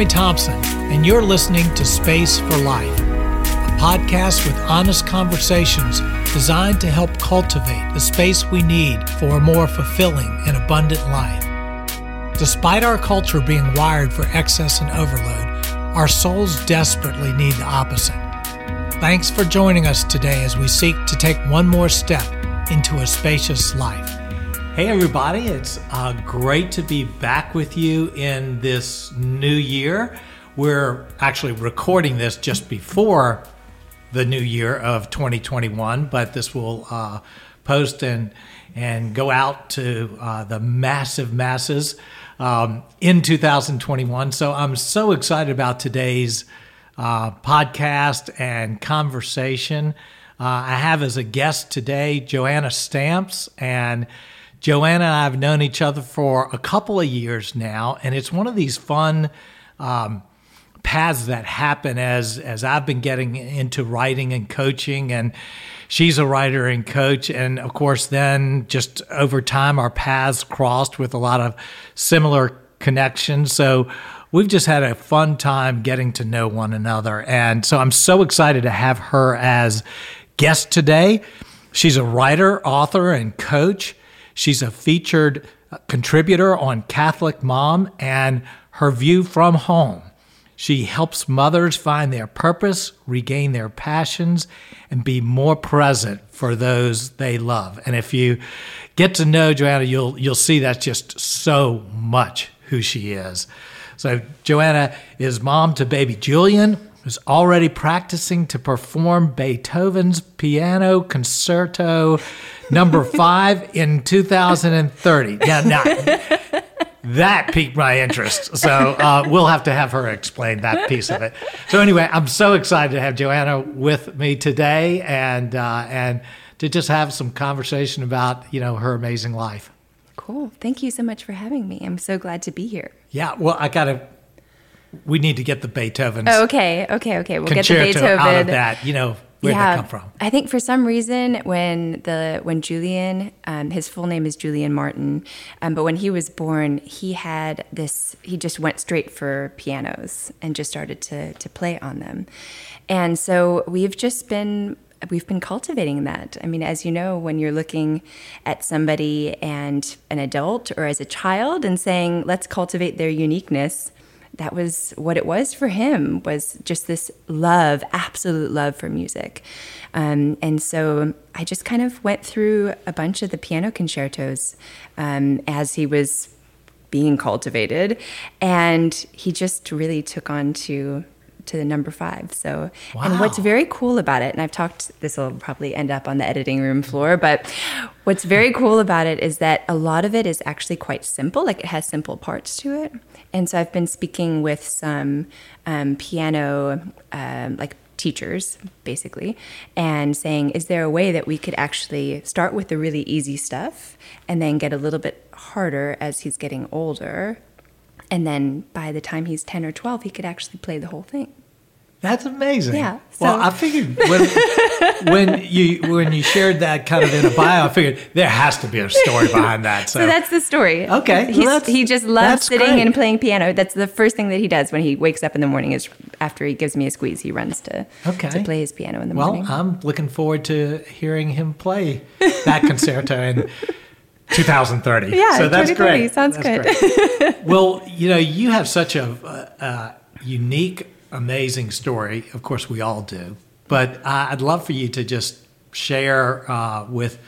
Tommy Thompson, and you're listening to Space for Life, a podcast with honest conversations designed to help cultivate the space we need for a more fulfilling and abundant life. Despite our culture being wired for excess and overload, our souls desperately need the opposite. Thanks for joining us today as we seek to take one more step into a spacious life. Hey, everybody, it's uh, great to be back with you in this new year. We're actually recording this just before the new year of 2021, but this will uh, post and, and go out to uh, the massive masses um, in 2021. So I'm so excited about today's uh, podcast and conversation. Uh, I have as a guest today Joanna Stamps, and Joanna and I have known each other for a couple of years now, and it's one of these fun. Um, paths that happen as as I've been getting into writing and coaching and she's a writer and coach and of course then just over time our paths crossed with a lot of similar connections so we've just had a fun time getting to know one another and so I'm so excited to have her as guest today she's a writer author and coach she's a featured uh, contributor on Catholic Mom and her view from home she helps mothers find their purpose, regain their passions, and be more present for those they love. And if you get to know Joanna, you'll you'll see that's just so much who she is. So Joanna is mom to baby Julian, who's already practicing to perform Beethoven's Piano Concerto number five in 2030. Now, now that piqued my interest. So uh, we'll have to have her explain that piece of it. So anyway, I'm so excited to have Joanna with me today and uh, and to just have some conversation about you know her amazing life. Cool. Thank you so much for having me. I'm so glad to be here. Yeah. Well, I gotta. We need to get the Beethoven. Oh, okay. Okay. Okay. We'll get the Beethoven out of that. You know where yeah, that come from? I think for some reason when the when Julian, um, his full name is Julian Martin, um, but when he was born, he had this. He just went straight for pianos and just started to to play on them, and so we've just been we've been cultivating that. I mean, as you know, when you're looking at somebody and an adult or as a child and saying, let's cultivate their uniqueness, that was what it was for him was just this love absolute love for music um, and so i just kind of went through a bunch of the piano concertos um, as he was being cultivated and he just really took on to to the number five. So, wow. and what's very cool about it, and I've talked, this will probably end up on the editing room floor, but what's very cool about it is that a lot of it is actually quite simple. Like it has simple parts to it. And so I've been speaking with some um, piano, um, like teachers, basically, and saying, is there a way that we could actually start with the really easy stuff and then get a little bit harder as he's getting older? And then by the time he's 10 or 12, he could actually play the whole thing. That's amazing. Yeah. So. Well, I figured when, when you when you shared that kind of in a bio, I figured there has to be a story behind that. So, so that's the story. Okay. Well, he just loves sitting great. and playing piano. That's the first thing that he does when he wakes up in the morning. Is after he gives me a squeeze, he runs to okay. to play his piano in the well, morning. Well, I'm looking forward to hearing him play that concerto in 2030. Yeah, so that's great. Sounds that's good. Great. well, you know, you have such a, a unique amazing story. Of course, we all do. But I'd love for you to just share uh, with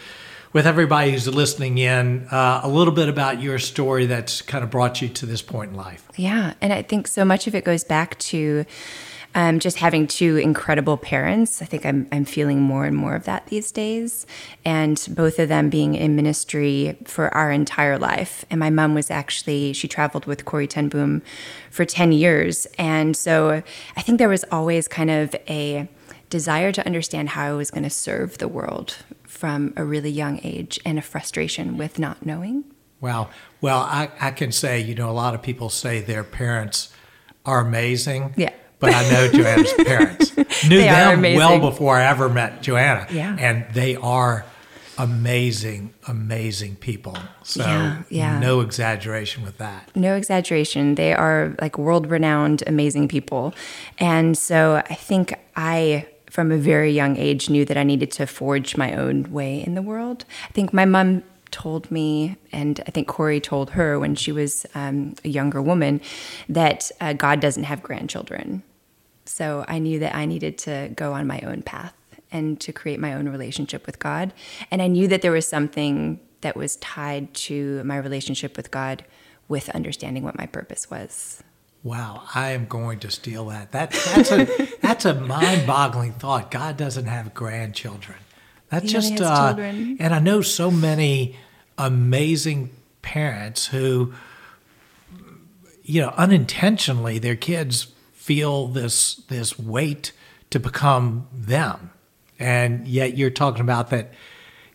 with everybody who's listening in uh, a little bit about your story that's kind of brought you to this point in life. Yeah, and I think so much of it goes back to um, just having two incredible parents. I think I'm, I'm feeling more and more of that these days. And both of them being in ministry for our entire life. And my mom was actually, she traveled with Corrie ten Boom for 10 years. And so I think there was always kind of a desire to understand how I was going to serve the world from a really young age and a frustration with not knowing. Wow. Well, I, I can say, you know, a lot of people say their parents are amazing. Yeah but I know Joanna's parents. Knew them well before I ever met Joanna. Yeah. And they are amazing, amazing people. So Yeah, yeah. no exaggeration with that. No exaggeration. They are like world renowned, amazing people. And so I think I, from a very young age, knew that I needed to forge my own way in the world. I think my mom told me, and I think Corrie told her when she was um, a younger woman, that uh, God doesn't have grandchildren. So I knew that I needed to go on my own path and to create my own relationship with God. And I knew that there was something that was tied to my relationship with God with understanding what my purpose was. Wow, I am going to steal that. That that's a that's a mind-boggling thought. God doesn't have grandchildren. That's He just uh, children. and I know so many amazing parents who you know unintentionally their kids feel this this weight to become them. And yet you're talking about that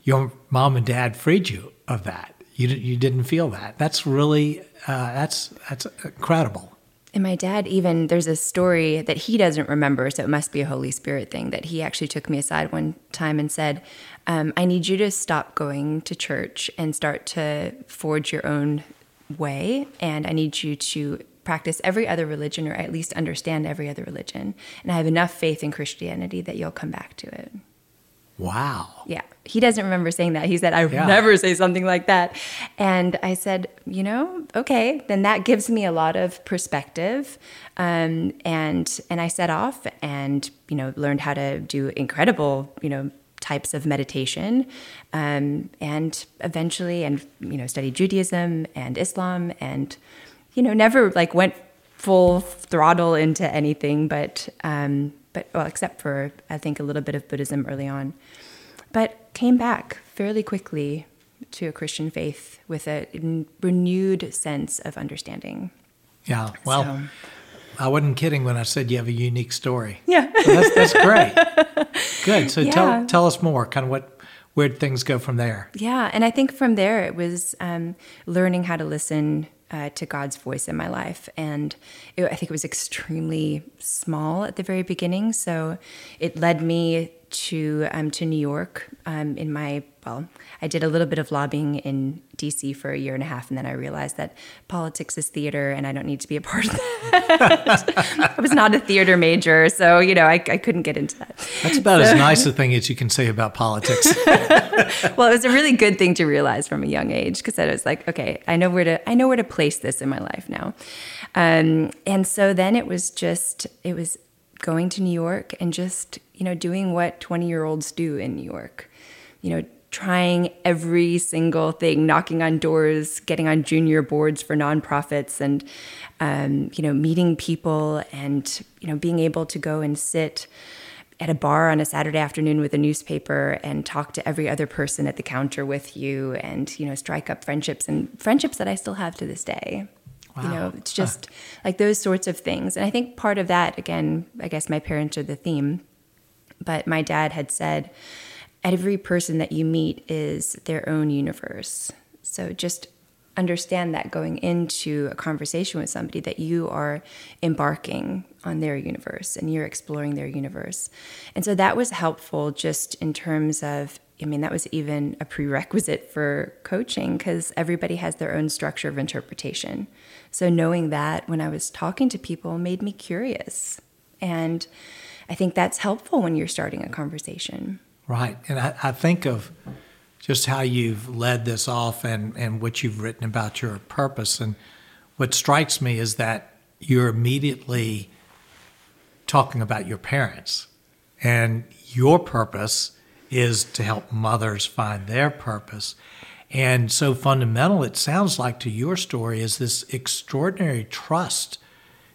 your mom and dad freed you of that. You you didn't feel that. That's really uh, that's that's incredible. And my dad, even there's a story that he doesn't remember, so it must be a Holy Spirit thing. That he actually took me aside one time and said, um, "I need you to stop going to church and start to forge your own way, and I need you to practice every other religion, or at least understand every other religion. And I have enough faith in Christianity that you'll come back to it." Wow. Yeah. He doesn't remember saying that. He said, I Yeah. never say something like that. And I said, you know, okay, then that gives me a lot of perspective. Um, and and I set off and, you know, learned how to do incredible, you know, types of meditation. Um, and eventually and you know, studied Judaism and Islam and, you know, never like went full throttle into anything, but um, but well, except for I think a little bit of Buddhism early on, but came back fairly quickly to a Christian faith with a renewed sense of understanding. Yeah. Well, So- I wasn't kidding when I said you have a unique story. Yeah. So that's, that's great. Good. So Yeah. tell tell us more. Kind of what where things go from there? Yeah, and I think from there it was um, learning how to listen uh, to God's voice in my life, and it, I think it was extremely small at the very beginning. So it led me to um, to New York um, in my well, I did a little bit of lobbying in D.C. for a year and a half, and then I realized that politics is theater, and I don't need to be a part of that. I was not a theater major, so you know I, I couldn't get into that. That's about as nice a thing as you can say about politics. well, it was a really good thing to realize from a young age because I was like, okay, I know where to I know where to place this in my life now. Um, and so then it was just it was going to New York and just you know doing what twenty year olds do in New York, you know. Trying every single thing, knocking on doors, getting on junior boards for nonprofits, and um, you know, meeting people, and you know, being able to go and sit at a bar on a Saturday afternoon with a newspaper and talk to every other person at the counter with you and you know strike up friendships and friendships that I still have to this day. You know, it's just like those sorts of things. And I think part of that again, I guess my parents are the theme, but my dad had said every person that you meet is their own universe. So just understand that going into a conversation with somebody that you are embarking on their universe and you're exploring their universe. And so that was helpful just in terms of I mean that was even a prerequisite for coaching cuz everybody has their own structure of interpretation. So knowing that when I was talking to people made me curious. And I think that's helpful when you're starting a conversation. Right. And I, I think of just how you've led this off and, and what you've written about your purpose. And what strikes me is that you're immediately talking about your parents. And your purpose is to help mothers find their purpose. And so fundamental, it sounds like to your story, is this extraordinary trust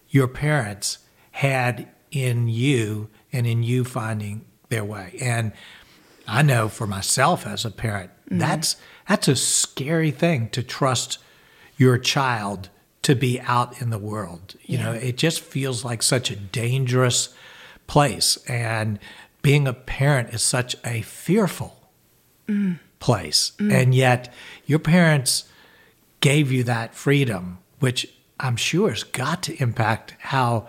your parents had in you and in you finding their way. And I know for myself as a parent, mm-hmm. that's that's a scary thing to trust your child to be out in the world. You know, it just feels like such a dangerous place. And being a parent is such a fearful mm. place. Mm. And yet your parents gave you that freedom, which I'm sure has got to impact how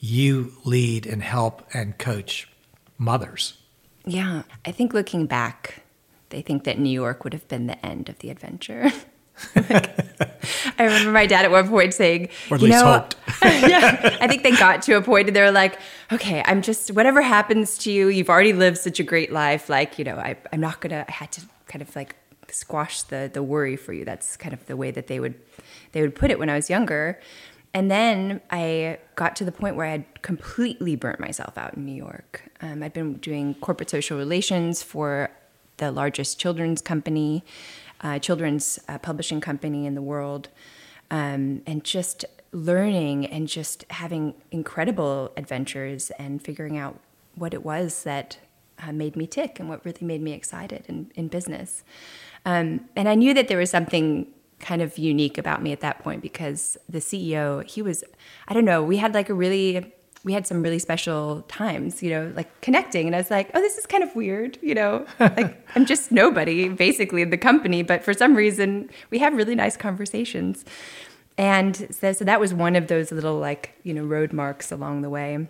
you lead and help and coach mothers. Yeah, I think looking back, they think that New York would have been the end of the adventure. I remember my dad at one point saying, Or at you least know, hoped. yeah, I think they got to a point and they were like, okay, I'm just, whatever happens to you, you've already lived such a great life. Like, you know, I, I'm not going to, I had to kind of like squash the, the worry for you. That's kind of the way that they would, they would put it when I was younger. And then I got to the point where I had completely burnt myself out in New York. Um, I'd been doing corporate social relations for the largest children's company, uh, children's uh, publishing company in the world, um, and just learning and just having incredible adventures and figuring out what it was that uh, made me tick and what really made me excited in, in business. Um, and I knew that there was something kind of unique about me at that point because the CEO, he was, I don't know, we had like a really, we had some really special times, you know, like connecting. And I was like, oh, this is kind of weird, you know, like I'm just nobody basically in the company, but for some reason we have really nice conversations. And so, so that was one of those little like, you know, road marks along the way.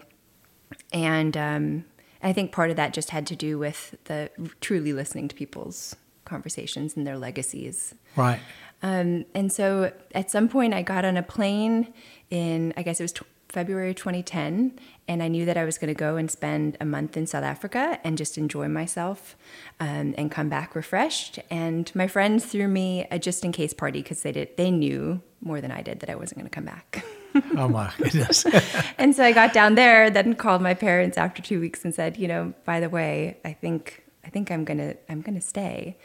And um, I think part of that just had to do with the truly listening to people's conversations and their legacies. Right. Um, and so at some point, I got on a plane in, I guess it was t- February 2010, and I knew that I was going to go and spend a month in South Africa and just enjoy myself um, and come back refreshed. And my friends threw me a just in case party because they did they knew more than I did that I wasn't going to come back. Oh my goodness. and so I got down there, then called my parents after two weeks and said, you know, by the way, I think I think I'm gonna I'm gonna stay.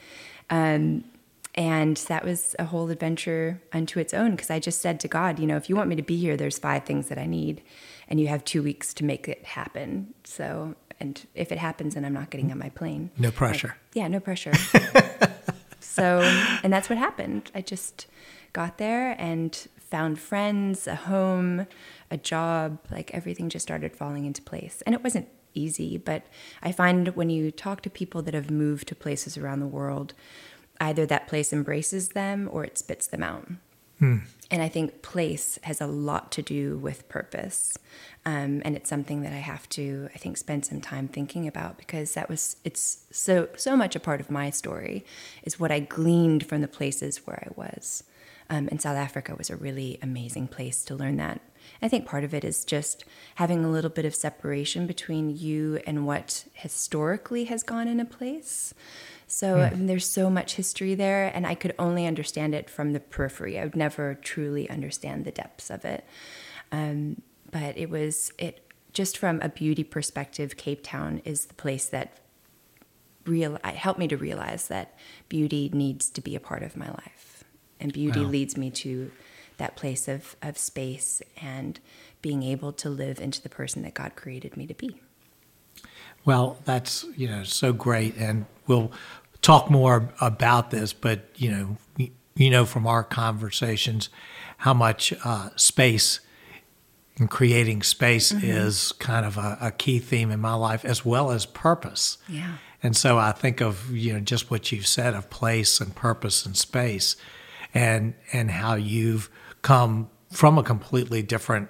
Um, and that was a whole adventure unto its own because I just said to God, you know, if you want me to be here, there's five things that I need, and you have two weeks to make it happen. So, and if it happens, and I'm not getting on my plane. No pressure. Yeah, no pressure. so, and that's what happened. I just got there and found friends, a home, a job, like everything just started falling into place. And it wasn't easy, but I find when you talk to people that have moved to places around the world, either that place embraces them or it spits them out. And I think place has a lot to do with purpose. Um, and it's something that I have to, I think, spend some time thinking about because that was, it's so, so much a part of my story is what I gleaned from the places where I was. Um, and South Africa was a really amazing place to learn that. I think part of it is just having a little bit of separation between you and what historically has gone in a place. So I mean, there's so much history there, and I could only understand it from the periphery. I would never truly understand the depths of it. Um, but it was it just from a beauty perspective. Cape Town is the place that real helped me to realize that beauty needs to be a part of my life, and beauty Wow. leads me to that place of of space and being able to live into the person that God created me to be. Well, that's you know so great, and we'll talk more about this. But you know, you know from our conversations how much uh, space and creating space is kind of a, a key theme in my life, as well as purpose. Yeah. And so I think of you know just what you've said of place and purpose and space, and and how you've come from a completely different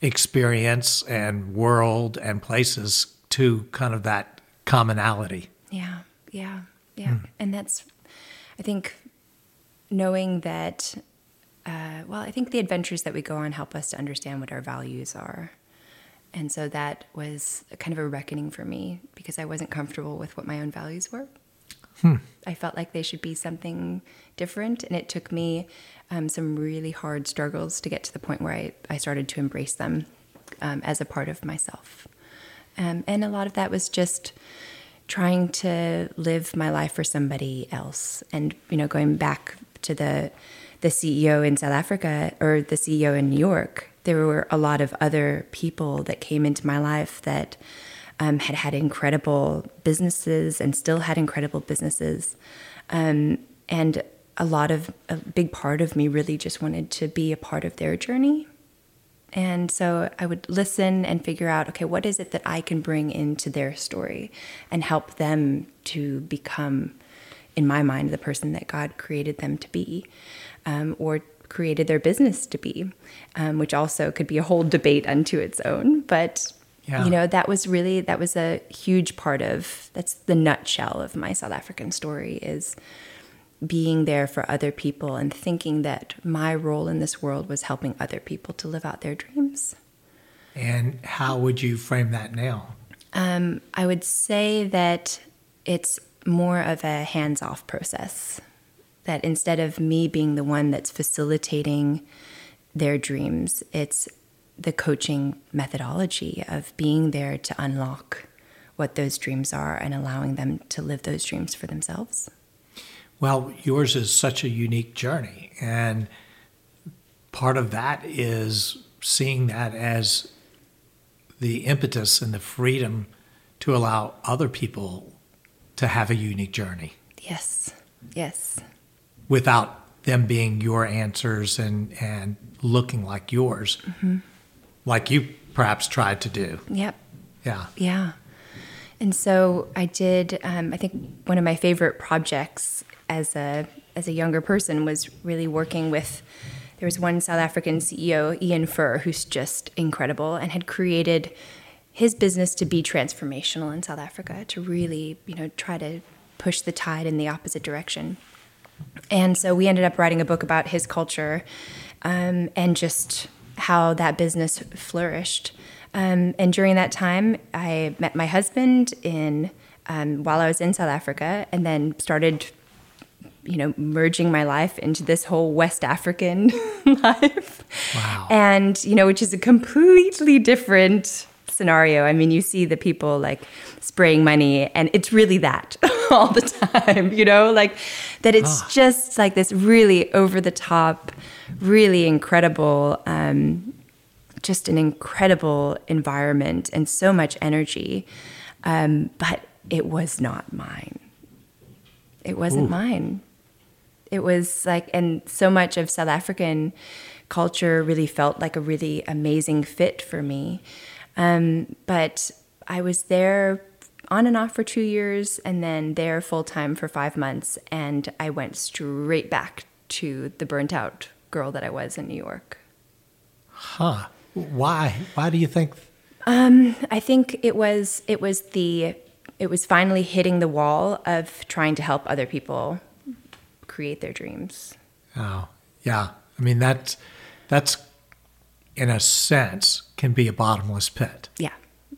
experience and world and places to kind of that commonality. Yeah, yeah, yeah. And that's, I think, knowing that, uh, well, I think the adventures that we go on help us to understand what our values are. And so that was kind of a reckoning for me because I wasn't comfortable with what my own values were. I felt like they should be something different. And it took me um, some really hard struggles to get to the point where I, I started to embrace them um, as a part of myself. Um, and a lot of that was just trying to live my life for somebody else. And, you know, going back to the, the CEO in South Africa or the CEO in New York, there were a lot of other people that came into my life that um, had had incredible businesses and still had incredible businesses. Um, and a lot of, a big part of me really just wanted to be a part of their journey. And so I would listen and figure out, okay, what is it that I can bring into their story and help them to become, in my mind, the person that God created them to be um, or created their business to be, um, which also could be a whole debate unto its own. But Yeah. You know, that was really that was a huge part of that's the nutshell of my South African story is being there for other people and thinking that my role in this world was helping other people to live out their dreams. And how would you frame that now? Um, I would say that it's more of a hands off process. That instead of me being the one that's facilitating their dreams, it's the coaching methodology of being there to unlock what those dreams are and allowing them to live those dreams for themselves. Well, yours is such a unique journey. And part of that is seeing that as the impetus and the freedom to allow other people to have a unique journey Yes, yes, without them being your answers and, and looking like yours, mm-hmm. Like you perhaps tried to do. yep. Yeah. Yeah. And so I did. Um, I think one of my favorite projects as a as a younger person was really working with. There was one South African CEO, Ian Furr, who's just incredible and had created his business to be transformational in South Africa, to really, you know, try to push the tide in the opposite direction. And so we ended up writing a book about his culture um, and just how that business flourished. Um, and during that time, I met my husband in um, while I was in South Africa, and then started, you know, merging my life into this whole West African life. Wow. And you know, which is a completely different scenario. I mean, you see the people like spraying money, and it's really that all the time. You know, like that. It's just like this really over the top, really incredible. Um, just an incredible environment and so much energy. Um, but it was not mine. It wasn't mine. It was like, and so much of South African culture really felt like a really amazing fit for me. Um, but I was there on and off for two years and then there full time for five months. And I went straight back to the burnt out girl that I was in New York. Huh. Why? Why do you think? Um, I think it was it was the it was finally hitting the wall of trying to help other people create their dreams. Oh, yeah. I mean, that's, that's in a sense, can be a bottomless pit. Yeah,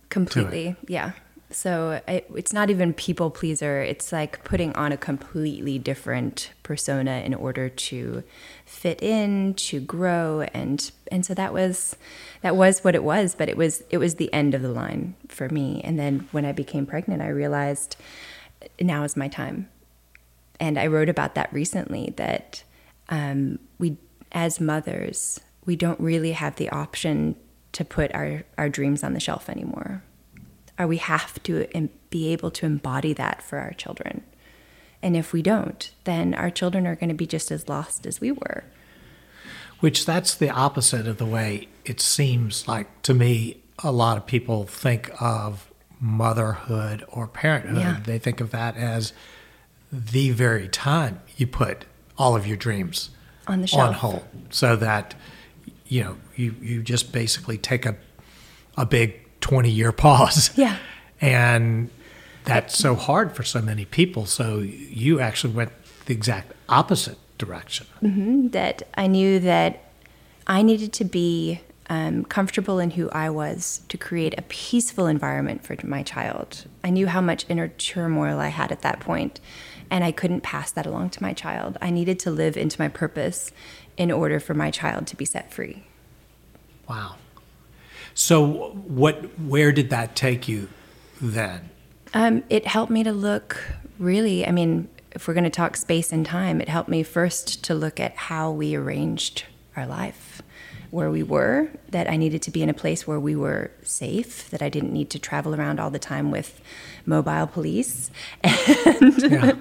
completely. Yeah. So it, it's not even people pleaser. It's like putting on a completely different persona in order to fit in, to grow, and and so that was that was what it was. But it was it was the end of the line for me. And then when I became pregnant, I realized now is my time. And I wrote about that recently. That um, we, as mothers, we don't really have the option to put our our dreams on the shelf anymore or we have to em- be able to embody that for our children. And if we don't, then our children are going to be just as lost as we were. Which that's the opposite of the way it seems like to me. A lot of people think of motherhood or parenthood. Yeah. They think of that as the very time you put all of your dreams On the on shelf. hold, so that you know you you just basically take a a big twenty year pause. Yeah. and that's so hard for so many people. So you actually went the exact opposite direction. That I knew that I needed to be um, comfortable in who I was to create a peaceful environment for my child. I knew how much inner turmoil I had at that point, and I couldn't pass that along to my child. I needed to live into my purpose in order for my child to be set free. Wow. So what where did that take you then? Um, it helped me to look really, I mean, if we're going to talk space and time, it helped me first to look at how we arranged our life, where we were, that I needed to be in a place where we were safe, that I didn't need to travel around all the time with mobile police, and, Yeah.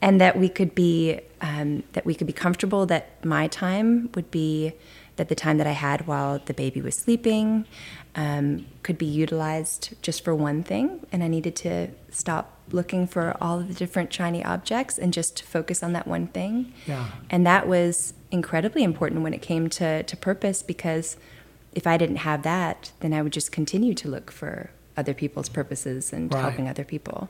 and that we could be um, that we could be comfortable that my time would be that the time that I had while the baby was sleeping um, could be utilized just for one thing, and I needed to stop looking for all of the different shiny objects and just focus on that one thing. Yeah. And that was incredibly important when it came to, to purpose because if I didn't have that, then I would just continue to look for other people's purposes and Right. helping other people.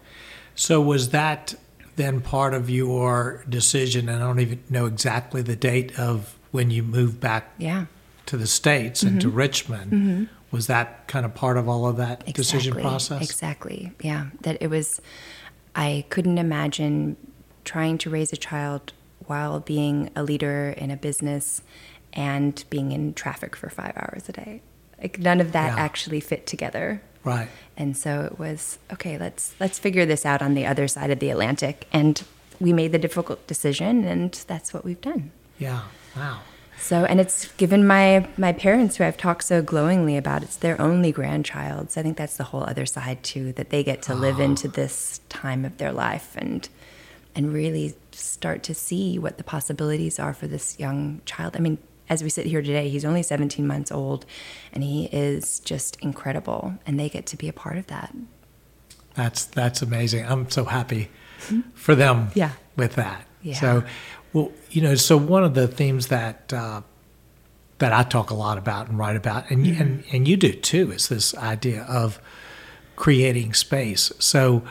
So was that then part of your decision? And I don't even know exactly the date of when you moved back Yeah. to the states and to mm-hmm. Richmond. Mm-hmm. Was that kind of part of all of that decision process? Exactly. Yeah. That it was, I couldn't imagine trying to raise a child while being a leader in a business and being in traffic for five hours a day. Like none of that Yeah. actually fit together. Right. And so it was okay. Let's let's figure this out on the other side of the Atlantic. And we made the difficult decision, and that's what we've done. Yeah. Wow. So, and it's given my my parents, who I've talked so glowingly about, it's their only grandchild. So I think that's the whole other side too, that they get to live oh. into this time of their life and and really start to see what the possibilities are for this young child. I mean, as we sit here today, he's only 17 months old, and he is just incredible, and they get to be a part of that. That's that's amazing. I'm so happy mm-hmm. for them Yeah. with that. Yeah. So, well, you know, so one of the themes that uh, that I talk a lot about and write about, and Mm-hmm. and and you do too, is this idea of creating space. So,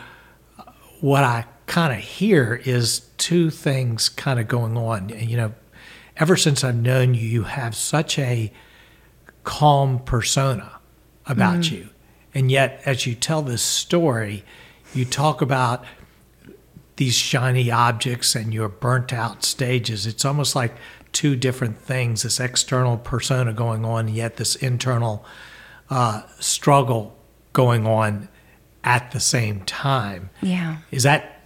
uh, what I kind of hear is two things kind of going on. You know, ever since I've known you, you have such a calm persona about you. And yet, as you tell this story, you talk about these shiny objects and your burnt out stages. It's almost like two different things this external persona going on, yet this internal uh, struggle going on at the same time. Yeah. Is that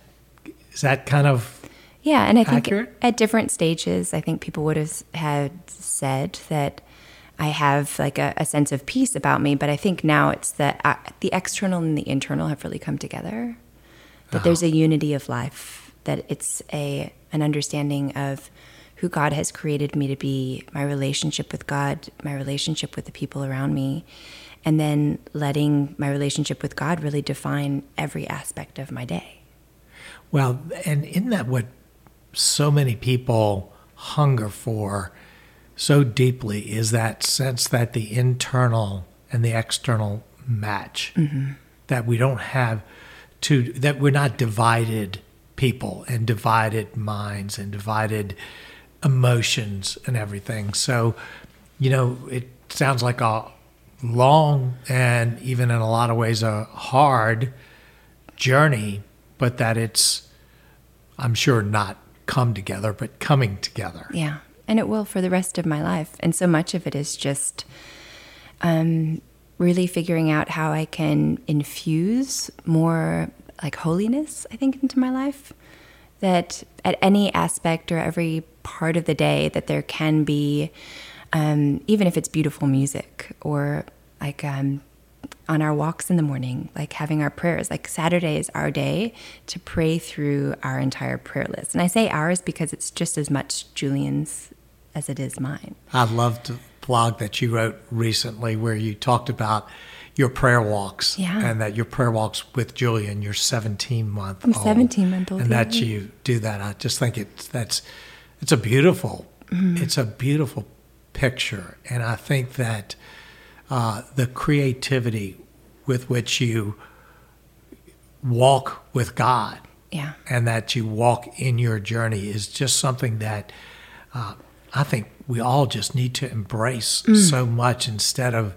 is that kind of Yeah, and I think Accurate? at different stages, I think people would have had said that I have like a, a sense of peace about me, but I think now it's that uh, the external and the internal have really come together. That uh-huh. there's a unity of life. That it's a an understanding of who God has created me to be, my relationship with God, my relationship with the people around me, and then letting my relationship with God really define every aspect of my day. Well, and isn't that what so many people hunger for so deeply is that sense that the internal and the external match, mm-hmm. that we don't have to, that we're not divided people and divided minds and divided emotions and everything. So, you know, it sounds like a long and even in a lot of ways a hard journey, but that it's, I'm sure, not come together, but coming together. Yeah, and it will for the rest of my life. And so much of it is just um, really figuring out how I can infuse more like holiness, I think, into my life. That at any aspect or every part of the day, that there can be, um, even if it's beautiful music or like um, on our walks in the morning, like having our prayers. Like Saturday is our day to pray through our entire prayer list. And I say ours because it's just as much Julian's as it is mine. I loved the blog that you wrote recently where you talked about your prayer walks Yeah. and that your prayer walks with Julian, your 17 month I'm 17 month old, And yeah. that you do that. I just think it's, that's, it's a beautiful, Mm-hmm. it's a beautiful picture. And I think that uh, the creativity with which you walk with God Yeah. and that you walk in your journey is just something that uh, I think we all just need to embrace mm. so much instead of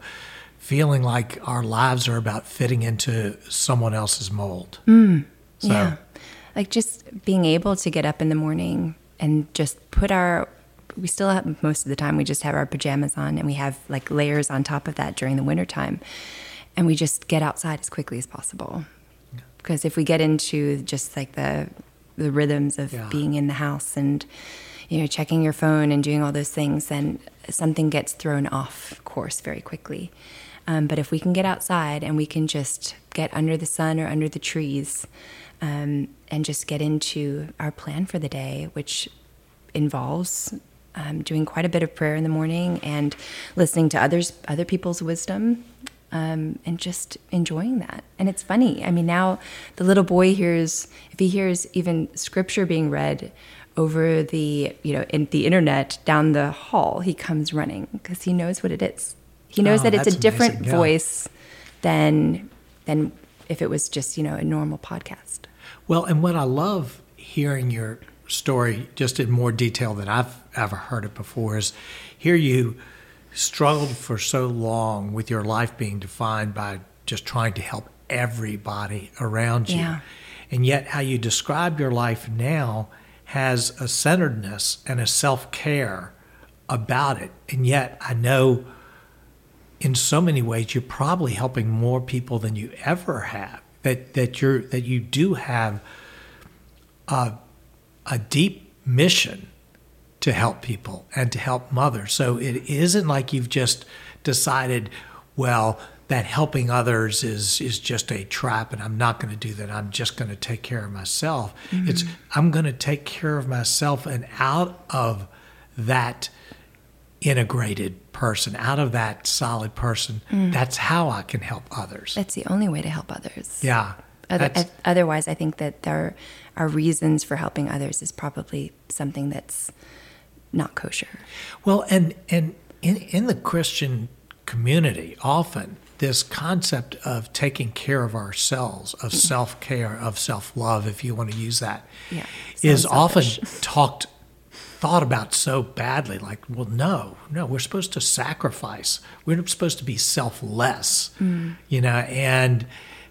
feeling like our lives are about fitting into someone else's mold. Mm. So, Yeah. Like just being able to get up in the morning and just put our, we still have, most of the time, we just have our pajamas on and we have like layers on top of that during the wintertime. And we just get outside as quickly as possible. Because if we get into just like the, the rhythms of Yeah. being in the house and, you know, checking your phone and doing all those things, then something gets thrown off course very quickly. Um, but if we can get outside and we can just get under the sun or under the trees um, and just get into our plan for the day, which involves um, doing quite a bit of prayer in the morning and listening to others, other people's wisdom, um, and just enjoying that. And it's funny. I mean, now the little boy hears if he hears even scripture being read over the you know in the internet down the hall, he comes running because he knows what it is. He knows Oh, that it's a different amazing, yeah. voice than than if it was just you know a normal podcast. Well, and what I love hearing your story just in more detail than I've ever heard it before is here you struggled for so long with your life being defined by just trying to help everybody around you. Yeah. And yet, how you describe your life now has a centeredness and a self care about it. And yet, I know in so many ways you're probably helping more people than you ever have. That that you're that you do have a a deep mission to help people and to help mothers. So it isn't like you've just decided, well, that helping others is is just a trap and I'm not going to do that. I'm just going to take care of myself. Mm-hmm. It's I'm going to take care of myself and out of that integrated person, out of that solid person, mm. that's how I can help others. That's the only way to help others. Yeah. Other, otherwise, I think that there are reasons for helping others is probably something that's not kosher. Well, and and in in the Christian community, often this concept of taking care of ourselves, of mm-hmm. self care, of self love, if you want to use that, Yeah, is often talked thought about so badly. Like, well, no, no, we're supposed to sacrifice. We're supposed to be selfless, mm. you know, and.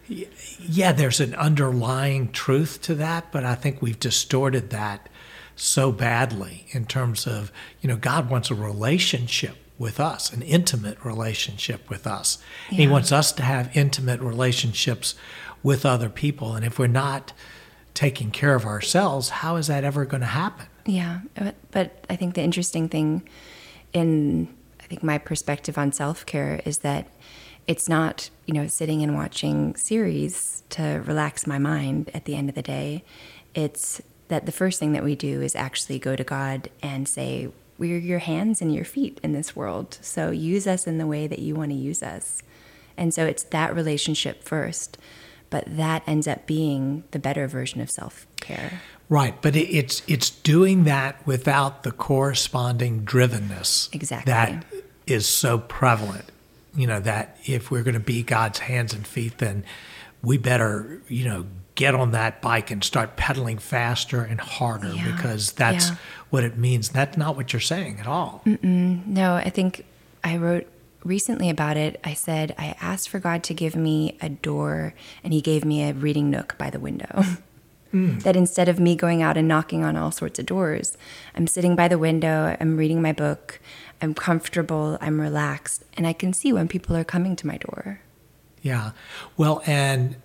Yeah, there's an underlying truth to that, but I think we've distorted that so badly in terms of, you know, God wants a relationship with us, an intimate relationship with us. He wants us to have intimate relationships with other people. And if we're not taking care of ourselves, how is that ever going to happen? Yeah, but, but I think the interesting thing in I think my perspective on self-care is that it's not, you know, sitting and watching series to relax my mind at the end of the day. It's that the first thing that we do is actually go to God and say, "We're your hands and your feet in this world. So use us in the way that you want to use us." And so it's that relationship first, but that ends up being the better version of self-care. Right, but it, it's it's doing that without the corresponding drivenness Exactly. that is so prevalent. You know that if we're going to be God's hands and feet, then we better you know get on that bike and start pedaling faster and harder Yeah, because that's yeah. what it means. That's not what you're saying at all. No, I think I wrote recently about it. I said, I asked for God to give me a door, and He gave me a reading nook by the window. Mm. that instead of me going out and knocking on all sorts of doors, I'm sitting by the window, I'm reading my book, I'm comfortable, I'm relaxed, and I can see when people are coming to my door. Yeah. Well, and,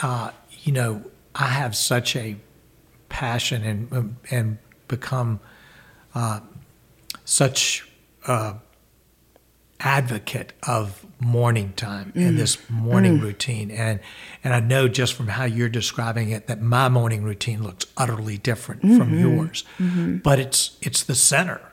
uh, you know, I have such a passion and, um, and become uh, such a advocate of morning time and mm. this morning mm. routine. And, and I know just from how you're describing it that my morning routine looks utterly different from mm-hmm. yours. Mm-hmm. But it's, it's the center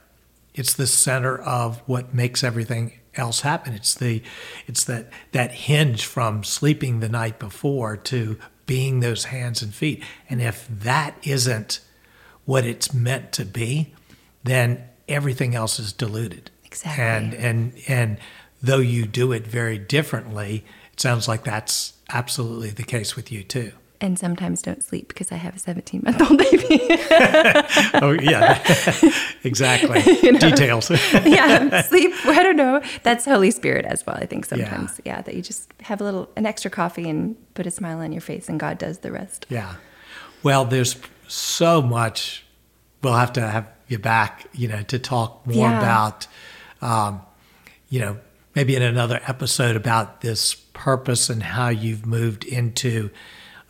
it's the center of what makes everything else happen. It's the it's that that hinge from sleeping the night before to being those hands and feet. And if that isn't what it's meant to be, then everything else is diluted. Exactly. And and and though you do it very differently, it sounds like that's absolutely the case with you too. And sometimes don't sleep because I have a 17 month old baby. Oh yeah, exactly. Details. yeah, sleep. I don't know. That's Holy Spirit as well. I think sometimes, yeah. that you just have a little, an extra coffee and put a smile on your face, and God does the rest. Yeah. Well, there's so much. We'll have to have you back, you know, to talk more Yeah. about, um, you know, maybe in another episode about this purpose and how you've moved into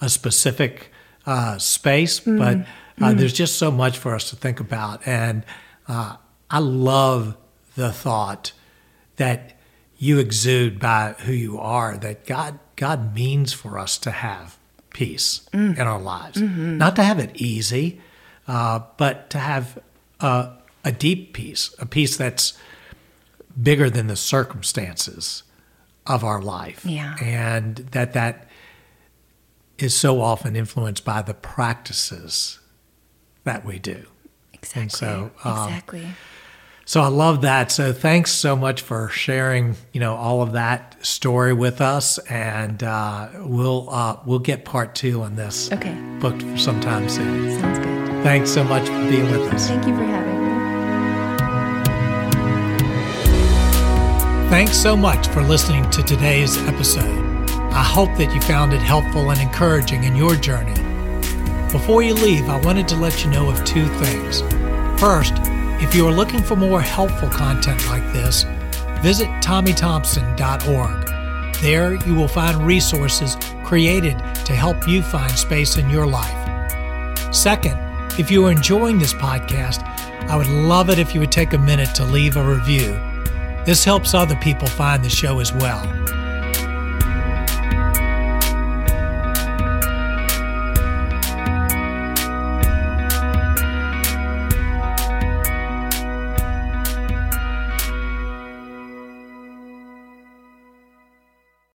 a specific uh, space. Mm-hmm. But uh, there's just so much for us to think about. And uh, I love the thought that you exude by who you are, that God, God means for us to have peace Mm. in our lives. Mm-hmm. Not to have it easy, uh, but to have a, a deep peace, a peace that's bigger than the circumstances of our life. Yeah. And that that is so often influenced by the practices that we do. Exactly. so, um, exactly. So I love that. So thanks so much for sharing, you know, all of that story with us, and uh, we'll uh, we'll get part two on this. Okay. Booked for sometime soon. Sounds good. Thanks so much for being with us. Thank you for having me. Thanks so much for listening to today's episode. I hope that you found it helpful and encouraging in your journey. Before you leave, I wanted to let you know of two things. First, if you are looking for more helpful content like this, visit TommyThompson.org. There you will find resources created to help you find space in your life. Second, if you are enjoying this podcast, I would love it if you would take a minute to leave a review. This helps other people find the show as well.